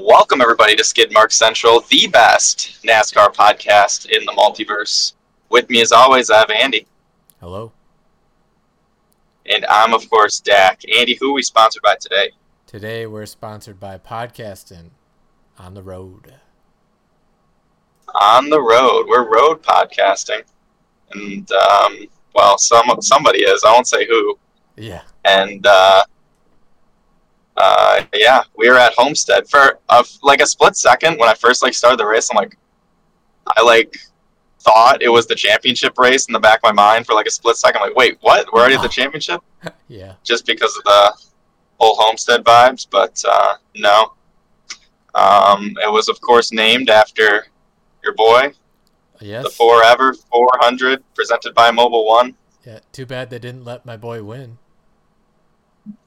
Welcome, everybody, to Skidmark Central, the best NASCAR podcast in the multiverse. With me, as always, I have Andy. Hello. And I'm, of course, Dak. Andy, who are we sponsored by today? Today, we're sponsored by Podcasting on the Road. On the road. We're road podcasting. And, um, well, some somebody is. I won't say who. Yeah. And, uh, uh, yeah, we were at Homestead for uh, like a split second when I first like started the race. I'm like, I like thought it was the championship race in the back of my mind for like a split second. I'm like, wait, what? We're already at the championship? yeah. Just because of the whole Homestead vibes, but uh, no. Um, it was of course named after your boy, Yes. the Forever 400, presented by Mobil One. Yeah. Too bad they didn't let my boy win.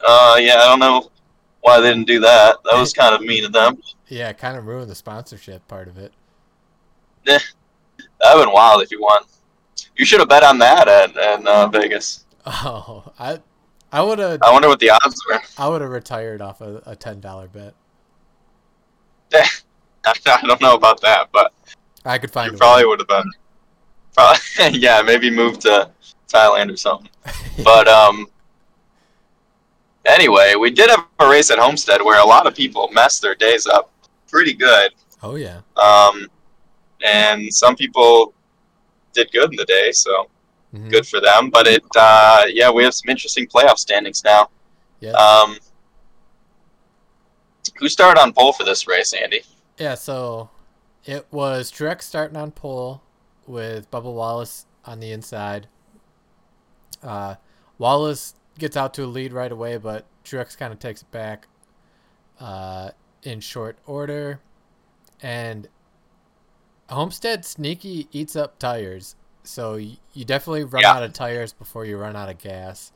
Uh, yeah, I don't know why they didn't do that. That was kind of mean of them. Yeah, kind of ruined the sponsorship part of it. Yeah, That'd have been wild if you won. You should have bet on that at, at uh, Vegas. Oh, I, I would have, I wonder what the odds were. I would have retired off a, a ten dollar bet. I don't know about that, but I could find. you probably would have been. Probably, yeah, maybe move to Thailand or something. But um, anyway, we did have a race at Homestead where a lot of people messed their days up pretty good. oh yeah. Um, and some people did good in the day, so Mhm. good for them. But it, uh, yeah, we have some interesting playoff standings now. Yeah. Um, who started on pole for this race, Andy? Yeah, so it was Truex starting on pole with Bubba Wallace on the inside. Uh, Wallace gets out to a lead right away, but Truex kind of takes it back uh, in short order. And Homestead sneaky eats up tires. So y- you definitely run Yeah. out of tires before you run out of gas.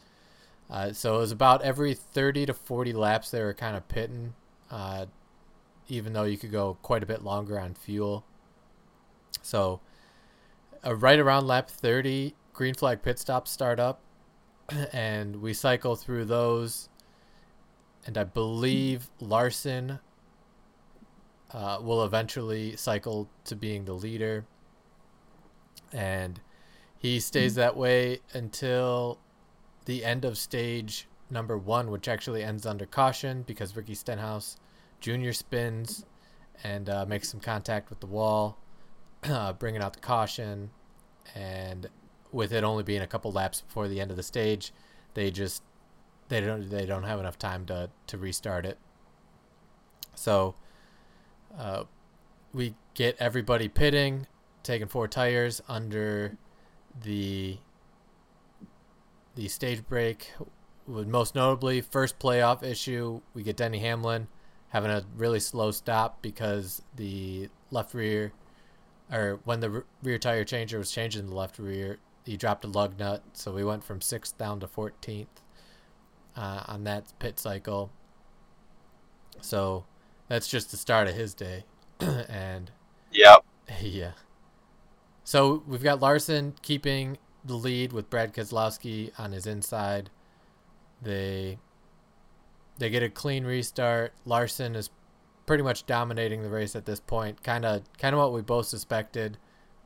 Uh, so it was about every 30 to 40 laps they were kind of pitting. Uh, even though you could go quite a bit longer on fuel. So, uh, right around lap 30, green flag pit stops start up, and we cycle through those. And I believe Larson uh, will eventually cycle to being the leader. And he stays that way until the end of stage number one, which actually ends under caution because Ricky Stenhouse Junior spins and uh, makes some contact with the wall, uh, bringing out the caution. And with it only being a couple laps before the end of the stage, they just they don't they don't have enough time to to restart it. So uh, we get everybody pitting, taking four tires under the the stage break. Most notably, first playoff issue, we get Denny Hamlin having a really slow stop because the left rear, or when the rear tire changer was changing the left rear, he dropped a lug nut, so we went from sixth down to 14th uh, on that pit cycle. So that's just the start of his day, and Yep. yeah. So we've got Larson keeping the lead with Brad Keselowski on his inside. They they get a clean restart. Larson is pretty much dominating the race at this point. Kind of kind of what we both suspected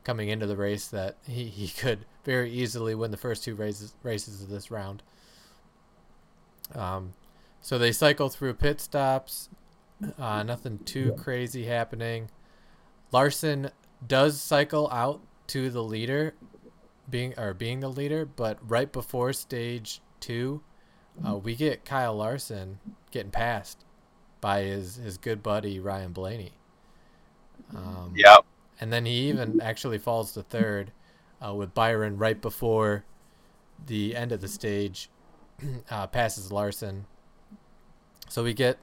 coming into the race that he, he could very easily win the first two races races of this round. Um, so they cycle through pit stops. Uh, nothing too crazy happening. Larson does cycle out to the leader, being or being the leader, but right before stage two, uh, we get Kyle Larson getting passed by his his good buddy Ryan Blaney. Um, Yep. and then he even actually falls to third, uh, with Byron right before the end of the stage, uh, passes Larson. So we get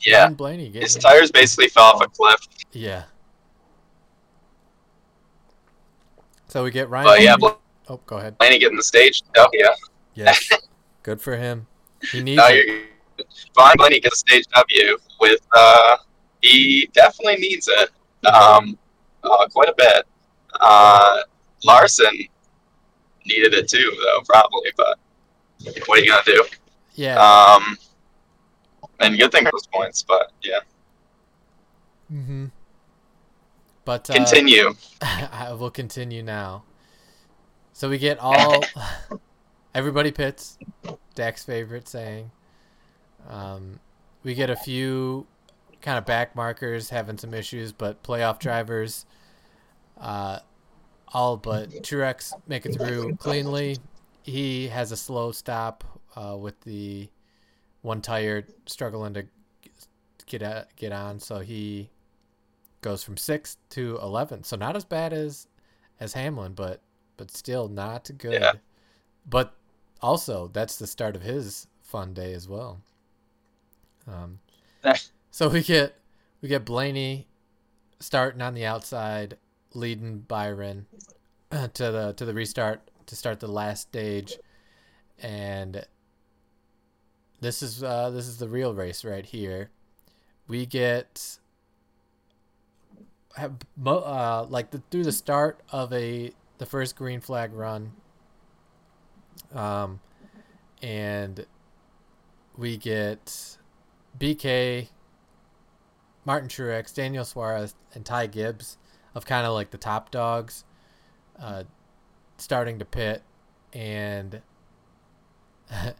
Yeah. Ryan Blaney His tires basically fell off a cliff. yeah. So we get Ryan. But yeah, Blaney- oh, go ahead. Blaney getting the stage. Oh, yeah. Yes, good for him. He needs No, it. you're Blaney gets a stage W with uh he definitely needs it. Um uh, quite a bit. Uh Larson needed it too though, probably, but what are you gonna do? Yeah, Um and good thing those points, but yeah. Mm-hmm. But uh, Continue. I will continue now. So we get all everybody pits. Dak's favorite saying. Um, we get a few kind of back markers having some issues, but playoff drivers, uh, all but Truex make it through cleanly. He has a slow stop uh, with the one tire struggling to get at, get on, so he goes from sixth to eleventh. So not as bad as as Hamlin, but but still not good. Yeah. But also that's the start of his fun day as well. Um, so we get we get Blaney starting on the outside, leading Byron to the to the restart to start the last stage, and this is uh, this is the real race right here. We get have uh, like the, through the start of a the first green flag run, um, and we get BK, Martin Truex, Daniel Suarez, and Ty Gibbs of kind of like the top dogs, uh, starting to pit, and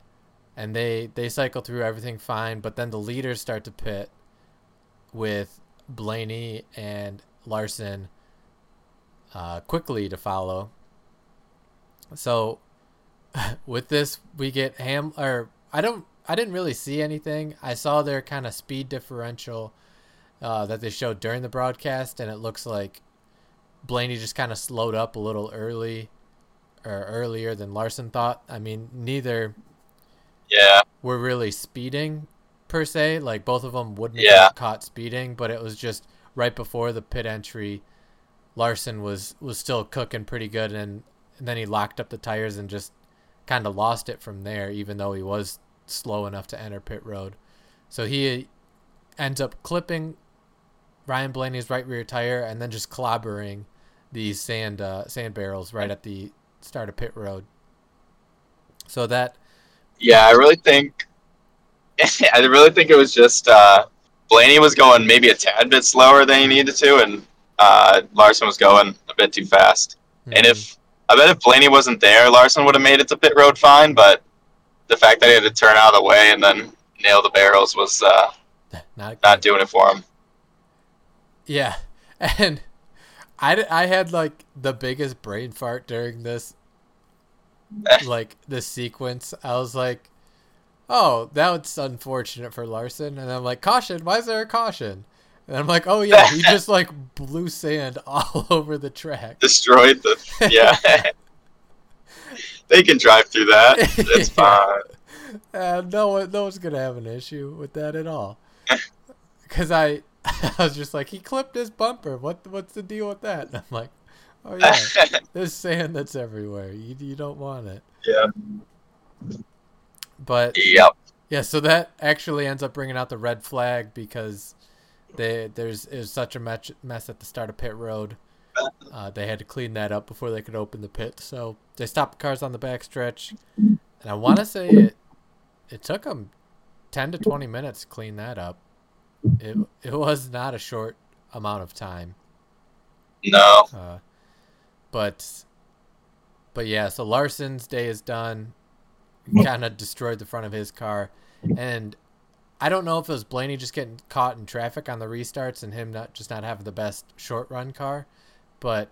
and they they cycle through everything fine, but then the leaders start to pit with Blaney and Larson uh, quickly to follow. So with this, we get Ham or I don't I didn't really see anything. I saw their kind of speed differential uh, that they showed during the broadcast, and it looks like Blaney just kind of slowed up a little early or earlier than Larson thought. I mean, neither Yeah. were really speeding per se. Like both of them wouldn't Yeah. have caught speeding, but it was just right before the pit entry. Larson was was still cooking pretty good, and, and then he locked up the tires and just kind of lost it from there. Even though he was slow enough to enter pit road, so he ends up clipping Ryan Blaney's right rear tire and then just clobbering these sand uh, sand barrels right at the start of pit road. So that Yeah, I really think I really think it was just uh, Blaney was going maybe a tad bit slower than he needed to, and uh, Larson was going a bit too fast. And Mhm. if I bet if Blaney wasn't there, Larson would have made it to pit road fine. But the fact that he had to turn out of the way and then nail the barrels was uh, not not doing it for him. Yeah, and I, I had like the biggest brain fart during this, like this sequence. I was like, "Oh, that's unfortunate for Larson," and I'm like, "Caution! Why is there a caution?" And I'm like, "Oh yeah, he just like blew sand all over the track." Destroyed the yeah. they can drive through that. It's fine. Uh, no one, no one's gonna have an issue with that at all. Cause I, I was just like, he clipped his bumper. What, what's the deal with that? And I'm like, oh yeah, there's sand that's everywhere. You, you don't want it. yeah. But Yep. yeah, so that actually ends up bringing out the red flag because they there's was such a mess, mess at the start of pit road. Uh, they had to clean that up before they could open the pit. So they stopped the cars on the backstretch, and I want to say it it took them ten to twenty minutes to clean that up. It it was not a short amount of time. No. Uh, but but yeah, so Larson's day is done. Kind of destroyed the front of his car, and I don't know if it was Blaney just getting caught in traffic on the restarts and him not just not having the best short run car, but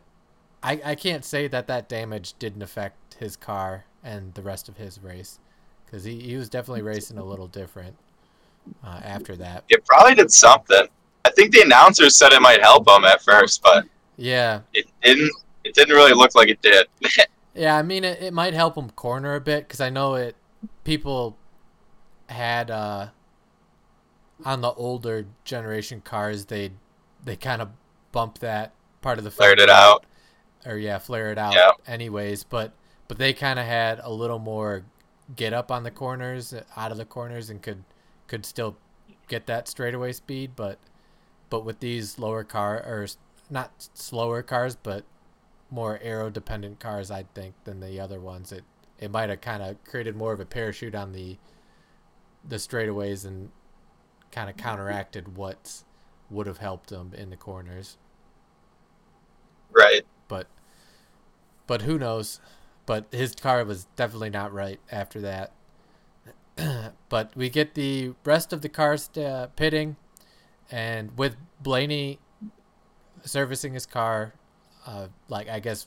I I can't say that that damage didn't affect his car and the rest of his race because he he was definitely racing a little different uh, after that. It probably did something. I think the announcers said it might help him at first, but Yeah, it didn't. It didn't really look like it did. Yeah, I mean it, it might help him corner a bit because I know it. People had uh, on the older generation cars they they kind of bump that part of the Flared it out. or yeah flare it out Yeah. anyways. But but they kind of had a little more get up on the corners out of the corners and could could still get that straightaway speed. But but with these lower car or not slower cars, but more aero dependent cars, I think, than the other ones. It it might have kind of created more of a parachute on the the straightaways and kind of counteracted what would have helped them in the corners. Right. But but who knows? But his car was definitely not right after that. but we get the rest of the cars uh, pitting, and with Blaney servicing his car, uh, like I guess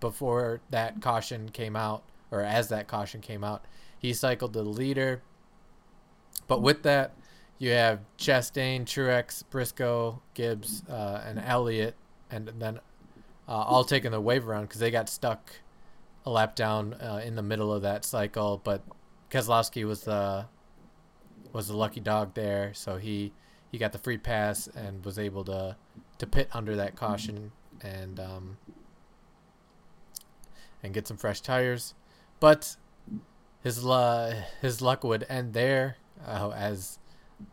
before that caution came out, or as that caution came out, he cycled the leader. But with that, you have Chastain, Truex, Briscoe, Gibbs, uh, and Elliott, and then uh, all taking the wave around because they got stuck a lap down uh, in the middle of that cycle. But Keselowski was the was the lucky dog there, so he he got the free pass and was able to to pit under that caution and um, and get some fresh tires. But his his luck would end there uh, as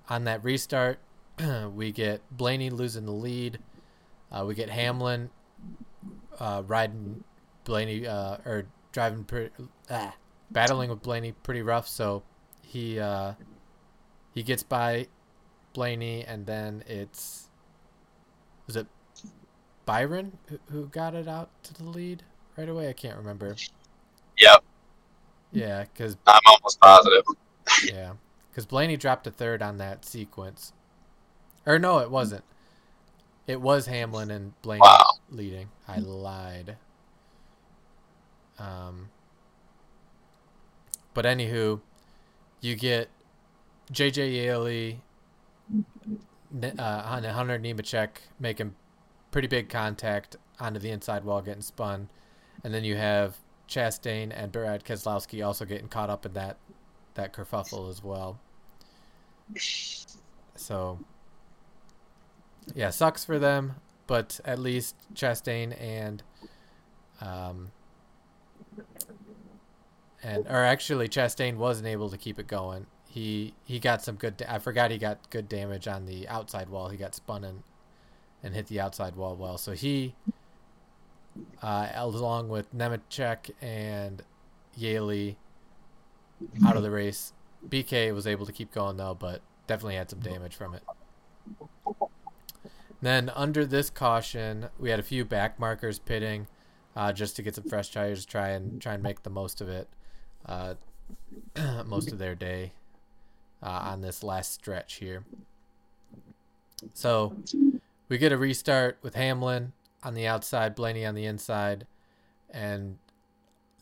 on that restart we get Blaney losing the lead. Uh, we get Hamlin uh, riding Blaney uh, or driving ah, battling with Blaney pretty rough. So he uh, he gets by Blaney, and then it's was it Byron who, who got it out to the lead right away? I can't remember. Yep. Yeah, because I'm almost positive. yeah, because Blaney dropped a third on that sequence, or no, it wasn't. It was Hamlin and Blaney Wow. leading. I lied. Um, but anywho, you get JJ Yeley, uh, Hun- Hunter Nemechek making pretty big contact onto the inside wall, getting spun, and then you have Chastain and Brad Keselowski also getting caught up in that that kerfuffle as well. So, yeah, sucks for them, but at least Chastain and um and or actually Chastain wasn't able to keep it going. He he got some good. Da- I forgot he got good damage on the outside wall. He got spun and and hit the outside wall well. So he, uh, along with Nemechek and Yeley, out of the race. BK was able to keep going though, but definitely had some damage from it. Then under this caution, we had a few back markers pitting, uh, just to get some fresh tires, try and try and make the most of it, uh, most of their day, uh, on this last stretch here. So we get a restart with Hamlin on the outside, Blaney on the inside, and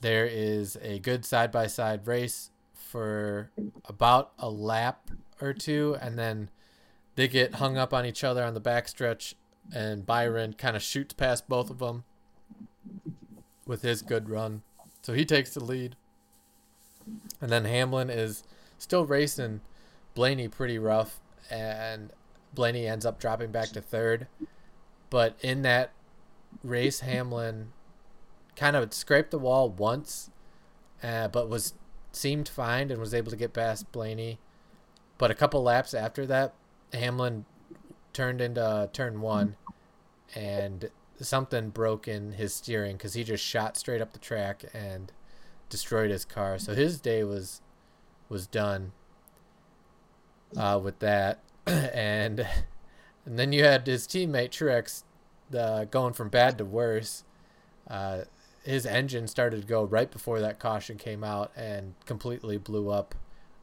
there is a good side by side race for about a lap or two, and then they get hung up on each other on the backstretch, and Byron kind of shoots past both of them with his good run. So he takes the lead. And then Hamlin is still racing Blaney pretty rough, and Blaney ends up dropping back to third. But in that race, Hamlin kind of scraped the wall once, uh, but was seemed fine and was able to get past Blaney. But a couple laps after that, Hamlin turned into turn one, and something broke in his steering because he just shot straight up the track and destroyed his car. So his day was was done uh, with that, and and then you had his teammate Truex uh, going from bad to worse. Uh, his engine started to go right before that caution came out and completely blew up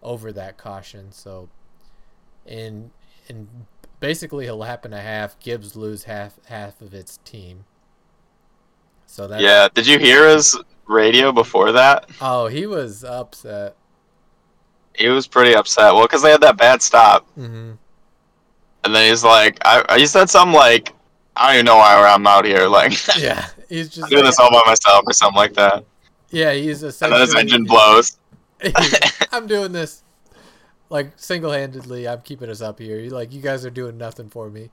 over that caution. So in in basically a lap and a half, Gibbs lose half half of its team. So that Yeah. Did you hear his radio before that? Oh, he was upset. He was pretty upset. Well, because they had that bad stop, hmm and then he's like, "I." He said something like, "I don't even know why I'm out here. Like, Yeah, he's just doing this all by myself or something like that." yeah, he's And then his engine blows. I'm doing this like single-handedly. I'm keeping us up here. Like you guys are doing nothing for me.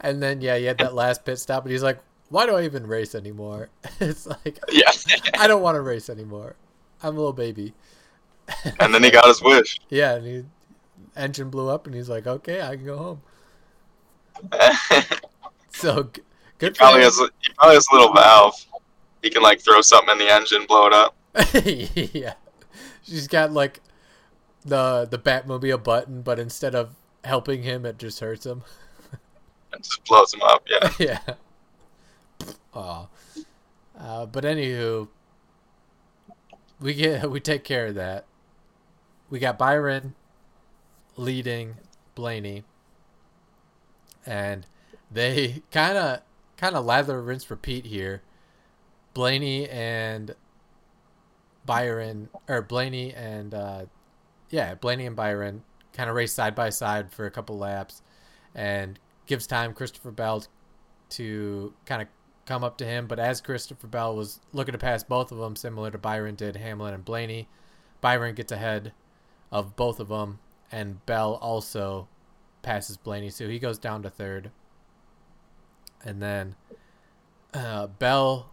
And then yeah, he had that last pit stop, and he's like, "Why do I even race anymore?" it's like Yeah. I don't want to race anymore. I'm a little baby. and then he got his wish. Yeah, and he engine blew up, and he's like, "Okay, I can go home." So g- he good for probably has. He probably has a little valve. He can like throw something in the engine, blow it up. yeah, she's got like the the Batmobile button, but instead of helping him, it just hurts him. It just blows him up. Yeah. yeah. Aw. Uh, but anywho, we get we take care of that. We got Byron leading Blaney, and they kind of kind of lather, rinse, repeat here. Blaney and Byron, or Blaney and uh, yeah, Blaney and Byron kind of race side by side for a couple laps, and gives time Christopher Bell to kind of come up to him. But as Christopher Bell was looking to pass both of them, similar to Byron did Hamlin and Blaney, Byron gets ahead of both of them, and Bell also passes Blaney, so he goes down to third. And then uh, Bell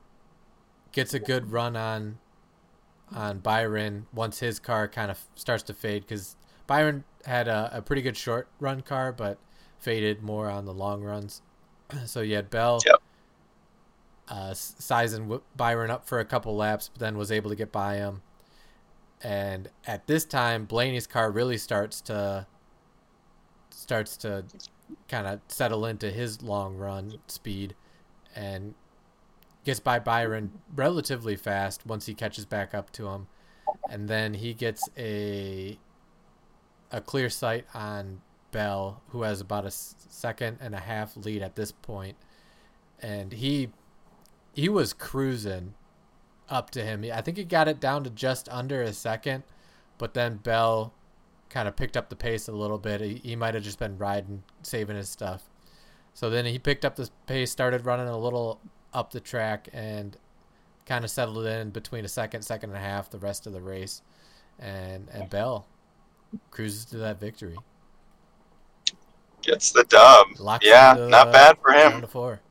gets a good run on on Byron once his car kind of starts to fade because Byron had a, a pretty good short run car, but faded more on the long runs. So you had Bell Yep. Uh, sizing Byron up for a couple laps, but then was able to get by him. And at this time, Blaney's car really starts to starts to kind of settle into his long run speed, and gets by Byron relatively fast once he catches back up to him, and then he gets a a clear sight on Bell, who has about a second and a half lead at this point, and he he was cruising up to him. I think he got it down to just under a second, but then Bell kind of picked up the pace a little bit. He, he might have just been riding, saving his stuff. So then he picked up the pace, started running a little up the track, and kind of settled in between a second, second and a half the rest of the race. And and Bell cruises to that victory. Gets the dub. Locks Yeah, not bad for him. four.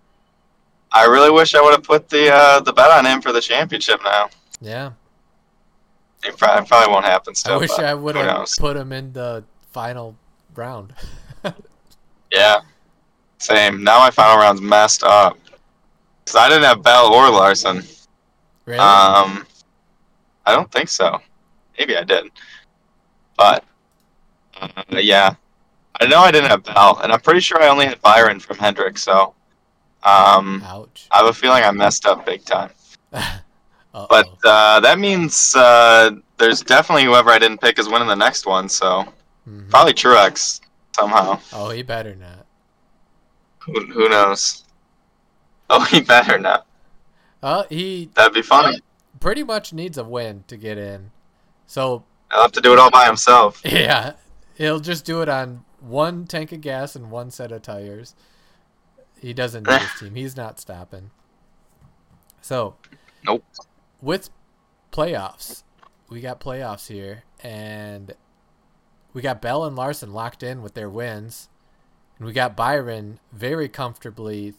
I really wish I would have put the uh, the bet on him for the championship now. Yeah. It probably, probably won't happen still. I wish I would have put him in the final round. Yeah, same. Now my final round's messed up. Cause I didn't have Bell or Larson. really? Um, I don't think so. Maybe I did, but uh, yeah, I know I didn't have Bell, and I'm pretty sure I only had Byron from Hendrick. So, um, Ouch. I have a feeling I messed up big time. But uh, that means uh, there's definitely whoever I didn't pick is winning the next one. So Mhm. probably Truex somehow. Oh, he better not. Who, who knows? Oh, he better not. Uh, he That'd be funny. pretty much needs a win to get in. So, He'll have to do it all by himself. yeah, he'll just do it on one tank of gas and one set of tires. He doesn't need his team. He's not stopping. So, Nope. with playoffs, we got playoffs here, and we got Bell and Larson locked in with their wins, and we got Byron very comfortably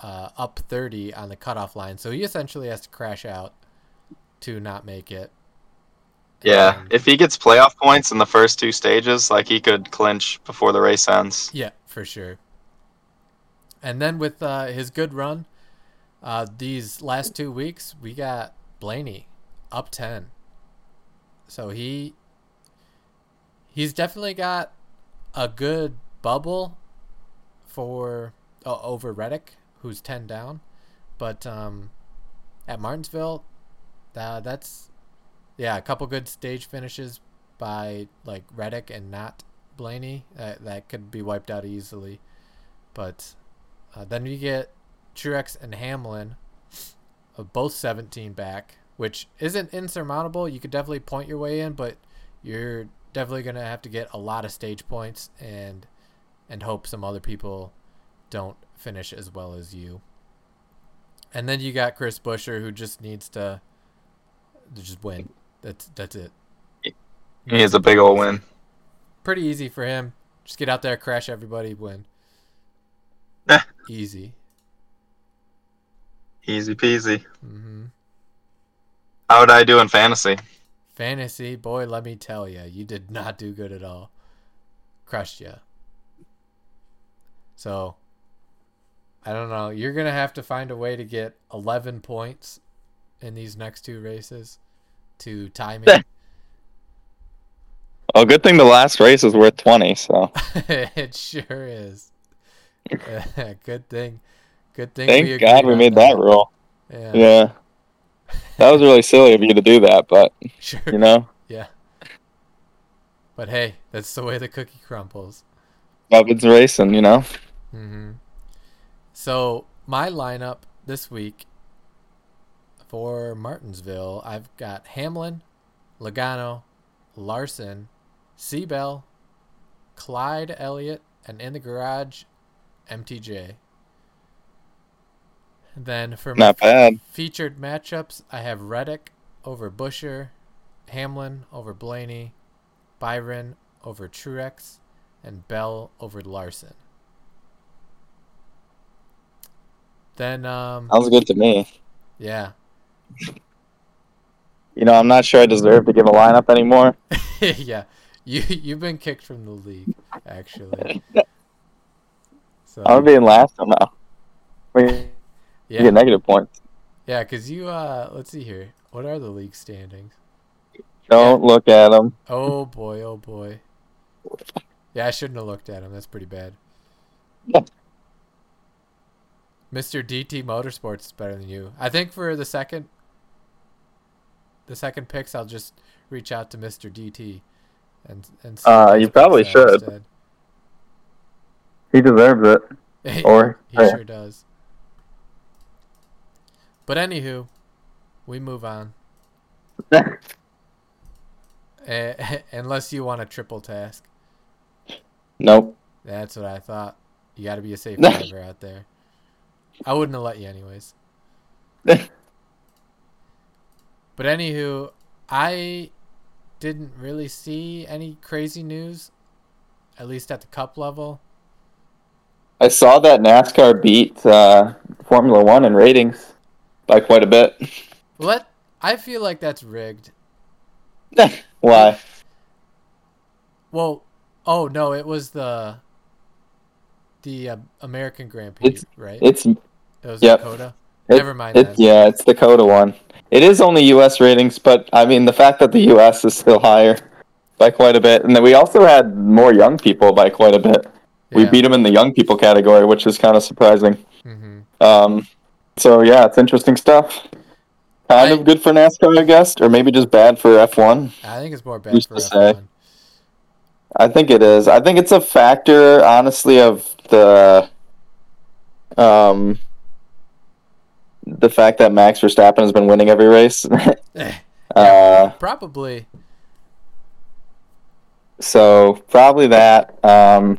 uh, up 30 on the cutoff line. So he essentially has to crash out to not make it. Yeah, And- if he gets playoff points in the first two stages, like he could clinch before the race ends. Yeah, for sure. And then with uh, his good run, uh, these last two weeks, we got Blaney up 10. So he he's definitely got a good bubble for uh, over Reddick, who's 10 down. But um, at Martinsville, uh, that's yeah, a couple good stage finishes by like Reddick and not Blaney. That that could be wiped out easily. But uh, then you get Truex and Hamlin, of both 17 back, which isn't insurmountable. You could definitely point your way in, but you're definitely gonna have to get a lot of stage points and and hope some other people don't finish as well as you. And then you got Chris Buescher, who just needs to, to just win. That's that's it. He needs a big old win. Pretty easy for him. Just get out there, crash everybody, win. Eh. Easy. Easy peasy. hmm How would I do in fantasy? Fantasy, boy, let me tell you, you did not do good at all. Crushed you. So, I don't know. You're gonna have to find a way to get 11 points in these next two races to tie me. Well, good thing the last race is worth 20, so. it sure is. Good thing. Good thing. Thank we God we made that rule. Yeah. Yeah. That was really silly of you to do that, but Sure. you know, Yeah. But hey, that's the way the cookie crumbles. Bubba's racing. You know. hmm So my lineup this week for Martinsville, I've got Hamlin, Logano, Larson, Seabell, Clyde Elliott, and in the garage, MTJ. Then for my Not bad. featured matchups, I have Reddick over Buescher, Hamlin over Blaney, Byron over Truex, and Bell over Larson. Then, um, Sounds good to me. yeah, You know, I'm not sure I deserve to give a lineup anymore. yeah, you you've been kicked from the league, actually. So I'm being last somehow. We yeah, get negative points. yeah, because you uh, let's see here. What are the league standings? Don't look at them. Oh boy, oh boy. Yeah, I shouldn't have looked at him. That's pretty bad. Yeah. Mr. DT Motorsports is better than you. I think for the second the second picks I'll just reach out to Mr. DT and and see Uh, you probably should. instead. He deserves it. Or he yeah. sure does. But anywho, we move on. Eh, unless you want a triple task. nope. That's what I thought. You got to be a safe driver out there. I wouldn't have let you anyways. But anywho, I didn't really see any crazy news, at least at the cup level. I saw that NASCAR beat uh, Formula One in ratings by quite a bit. What? I feel like that's rigged. Why? Well, oh no, it was the the uh, American Grand Prix, It's- right? It's it was yep. Dakota. It- Never mind It, yeah, it's the COTA one. It is only U.S. ratings, but I mean the fact that the U.S. is still higher by quite a bit, and then we also had more young people by quite a bit. We Yeah. beat them in the young people category, which is kind of surprising. hmm Um, so yeah, it's interesting stuff. Kind I- of good for NASCAR, I guess, or maybe just bad for F1. I think it's more bad for? F1. I think it is. I think it's a factor, honestly, of the um the fact that Max Verstappen has been winning every race. Eh, uh, Probably. so probably that. Um,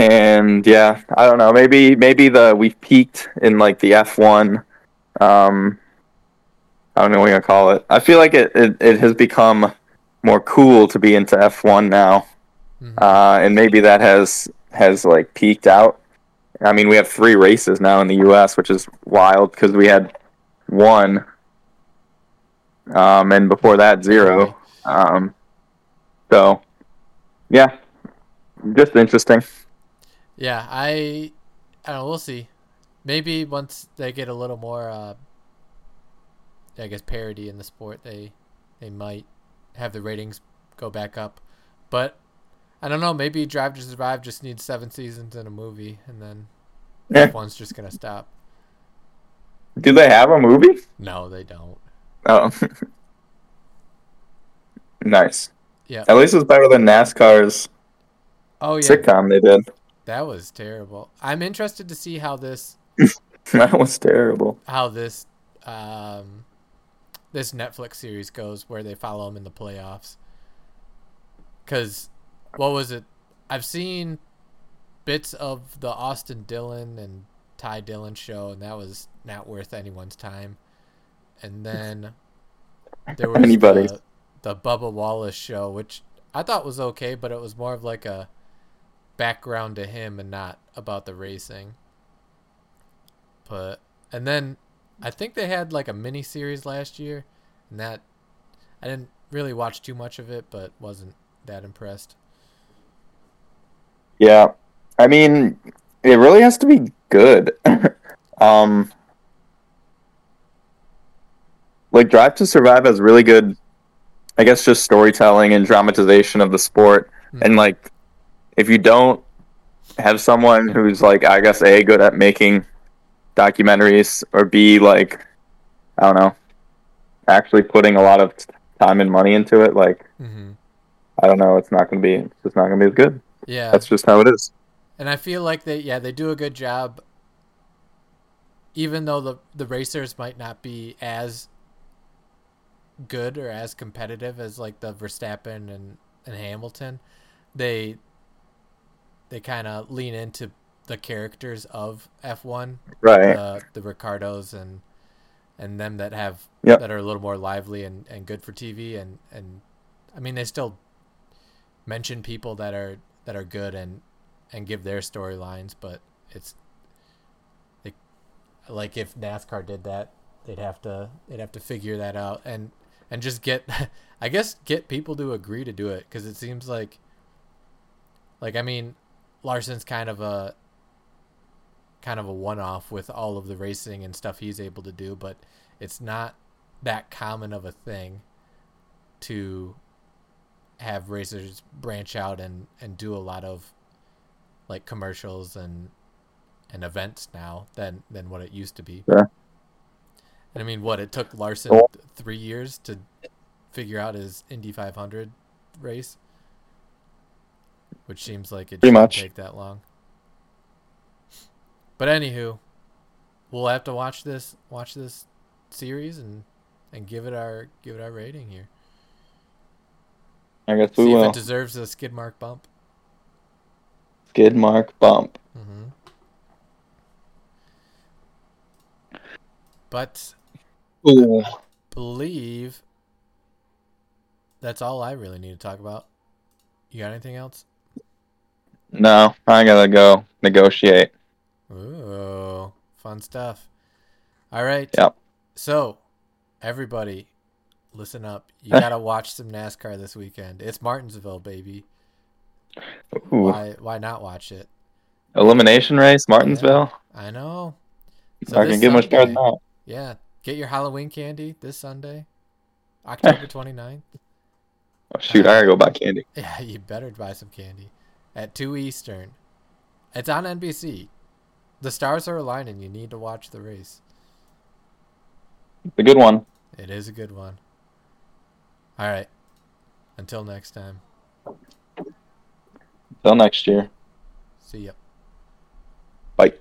and yeah, I don't know. Maybe maybe the we've peaked in like the F one. Um, I don't know what you're gonna call it. I feel like it, it, it has become more cool to be into F one now. Mhm. uh, and maybe that has has like peaked out. I mean, we have three races now in the U.S., which is wild because we had one, um, and before that zero. Um, so, yeah, just interesting. Yeah, I, I don't know. We'll see. Maybe once they get a little more, uh, I guess, parity in the sport, they they might have the ratings go back up. But I don't know. Maybe Drive to Survive just needs seven seasons in a movie, and then Yeah. F1's just gonna stop. Do they have a movie? No, they don't. Oh, nice. Yeah. At least it's better than NASCAR's Oh yeah, sitcom they did. That was terrible. I'm interested to see how this that was terrible. how this um this Netflix series goes where they follow him in the playoffs. Cuz what was it? I've seen bits of the Austin Dillon and Ty Dillon show and that was not worth anyone's time. And then there was Anybody's. the, the Bubba Wallace show which I thought was okay, but it was more of like a background to him and not about the racing. But and then I think they had like a mini series last year, and that I didn't really watch too much of it, but wasn't that impressed. Yeah. I mean, it really has to be good. um like Drive to Survive has really good I guess just storytelling and dramatization of the sport. Hmm. And like if you don't have someone who's like I guess a good at making documentaries or b like I don't know, actually putting a lot of time and money into it. Like hmm I don't know, it's not gonna be it's just not gonna be as good. Yeah, That's just how it is. and I feel like they yeah they do a good job. Even though the the racers might not be as good or as competitive as like the Verstappen and and Hamilton, they they kind of lean into the characters of F1 Right. the the Ricciardos and and them that have Yep. that are a little more lively and, and good for TV and and I mean they still mention people that are that are good and and give their storylines, but it's like like if NASCAR did that, they'd have to they'd have to figure that out and and just get I guess get people to agree to do it because it seems like like I mean Larson's kind of a kind of a one-off with all of the racing and stuff he's able to do, but it's not that common of a thing to have racers branch out and and do a lot of like commercials and and events now than than what it used to be. Sure. And I mean, what it took Larson th- three years to figure out his Indy 500 race, which seems like it Pretty shouldn't much. take that long. But anywho, we'll have to watch this watch this series and and give it our give it our rating here. I guess we See if will. it deserves a skid mark bump. Skid mark bump. hmm But Ooh. believe that's all I really need to talk about. You got anything else? No, I gotta go negotiate. Ooh, fun stuff. All right. Yep. So, everybody, listen up. You gotta watch some NASCAR this weekend. It's Martinsville, baby. Ooh. Why? Why not watch it? Elimination race, Martinsville. I know. So gonna this get much better than that. Yeah, get your Halloween candy this Sunday, October 29th. Oh, shoot, I gotta go buy candy. Yeah, you better buy some candy at 2 Eastern. It's on NBC. The stars are aligning. You need to watch the race. It's a good one. It is a good one. All right. Until next time. Till next year. See ya. Bye.